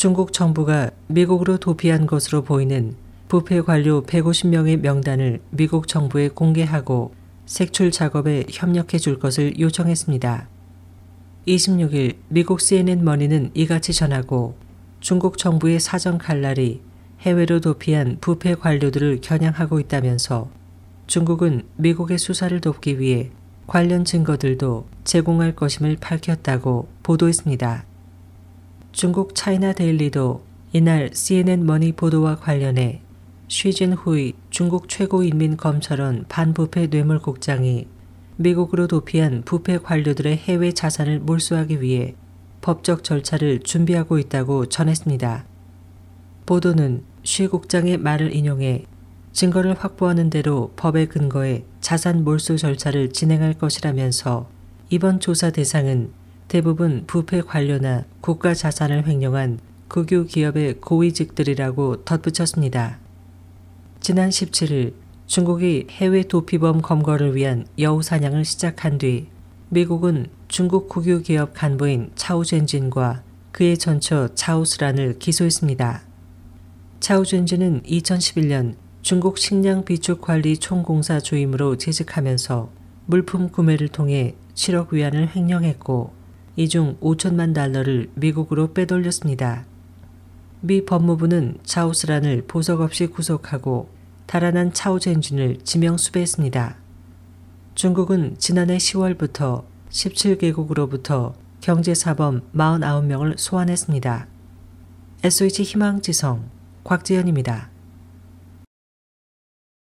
중국 정부가 미국으로 도피한 것으로 보이는 부패 관료 150명의 명단을 미국 정부에 공개하고 색출 작업에 협력해 줄 것을 요청했습니다. 26일 미국 CNN 머니는 이같이 전하고 중국 정부의 사정 칼날이 해외로 도피한 부패 관료들을 겨냥하고 있다면서 중국은 미국의 수사를 돕기 위해 관련 증거들도 제공할 것임을 밝혔다고 보도했습니다. 중국 China Daily도 이날 CNN Money 보도와 관련해 쉬진후이 중국 최고인민검찰원 반부패 뇌물국장이 미국으로 도피한 부패 관료들의 해외 자산을 몰수하기 위해 법적 절차를 준비하고 있다고 전했습니다. 보도는 쉬 국장의 말을 인용해 증거를 확보하는 대로 법에 근거해 자산 몰수 절차를 진행할 것이라면서 이번 조사 대상은 대부분 부패 관료나 국가 자산을 횡령한 국유 기업의 고위직들이라고 덧붙였습니다. 지난 17일 중국이 해외 도피범 검거를 위한 여우 사냥을 시작한 뒤 미국은 중국 국유 기업 간부인 차우젠진과 그의 전처 차우스란을 기소했습니다. 차우젠진은 2011년 중국 식량 비축 관리 총공사 주임으로 재직하면서 물품 구매를 통해 7억 위안을 횡령했고 이 중 5천만 달러를 미국으로 빼돌렸습니다. 미 법무부는 차우스란을 보석 없이 구속하고 달아난 차우젠진을 지명 수배했습니다. 중국은 지난해 10월부터 17개국으로부터 경제사범 49명을 소환했습니다. SOH 희망지성 곽지연입니다.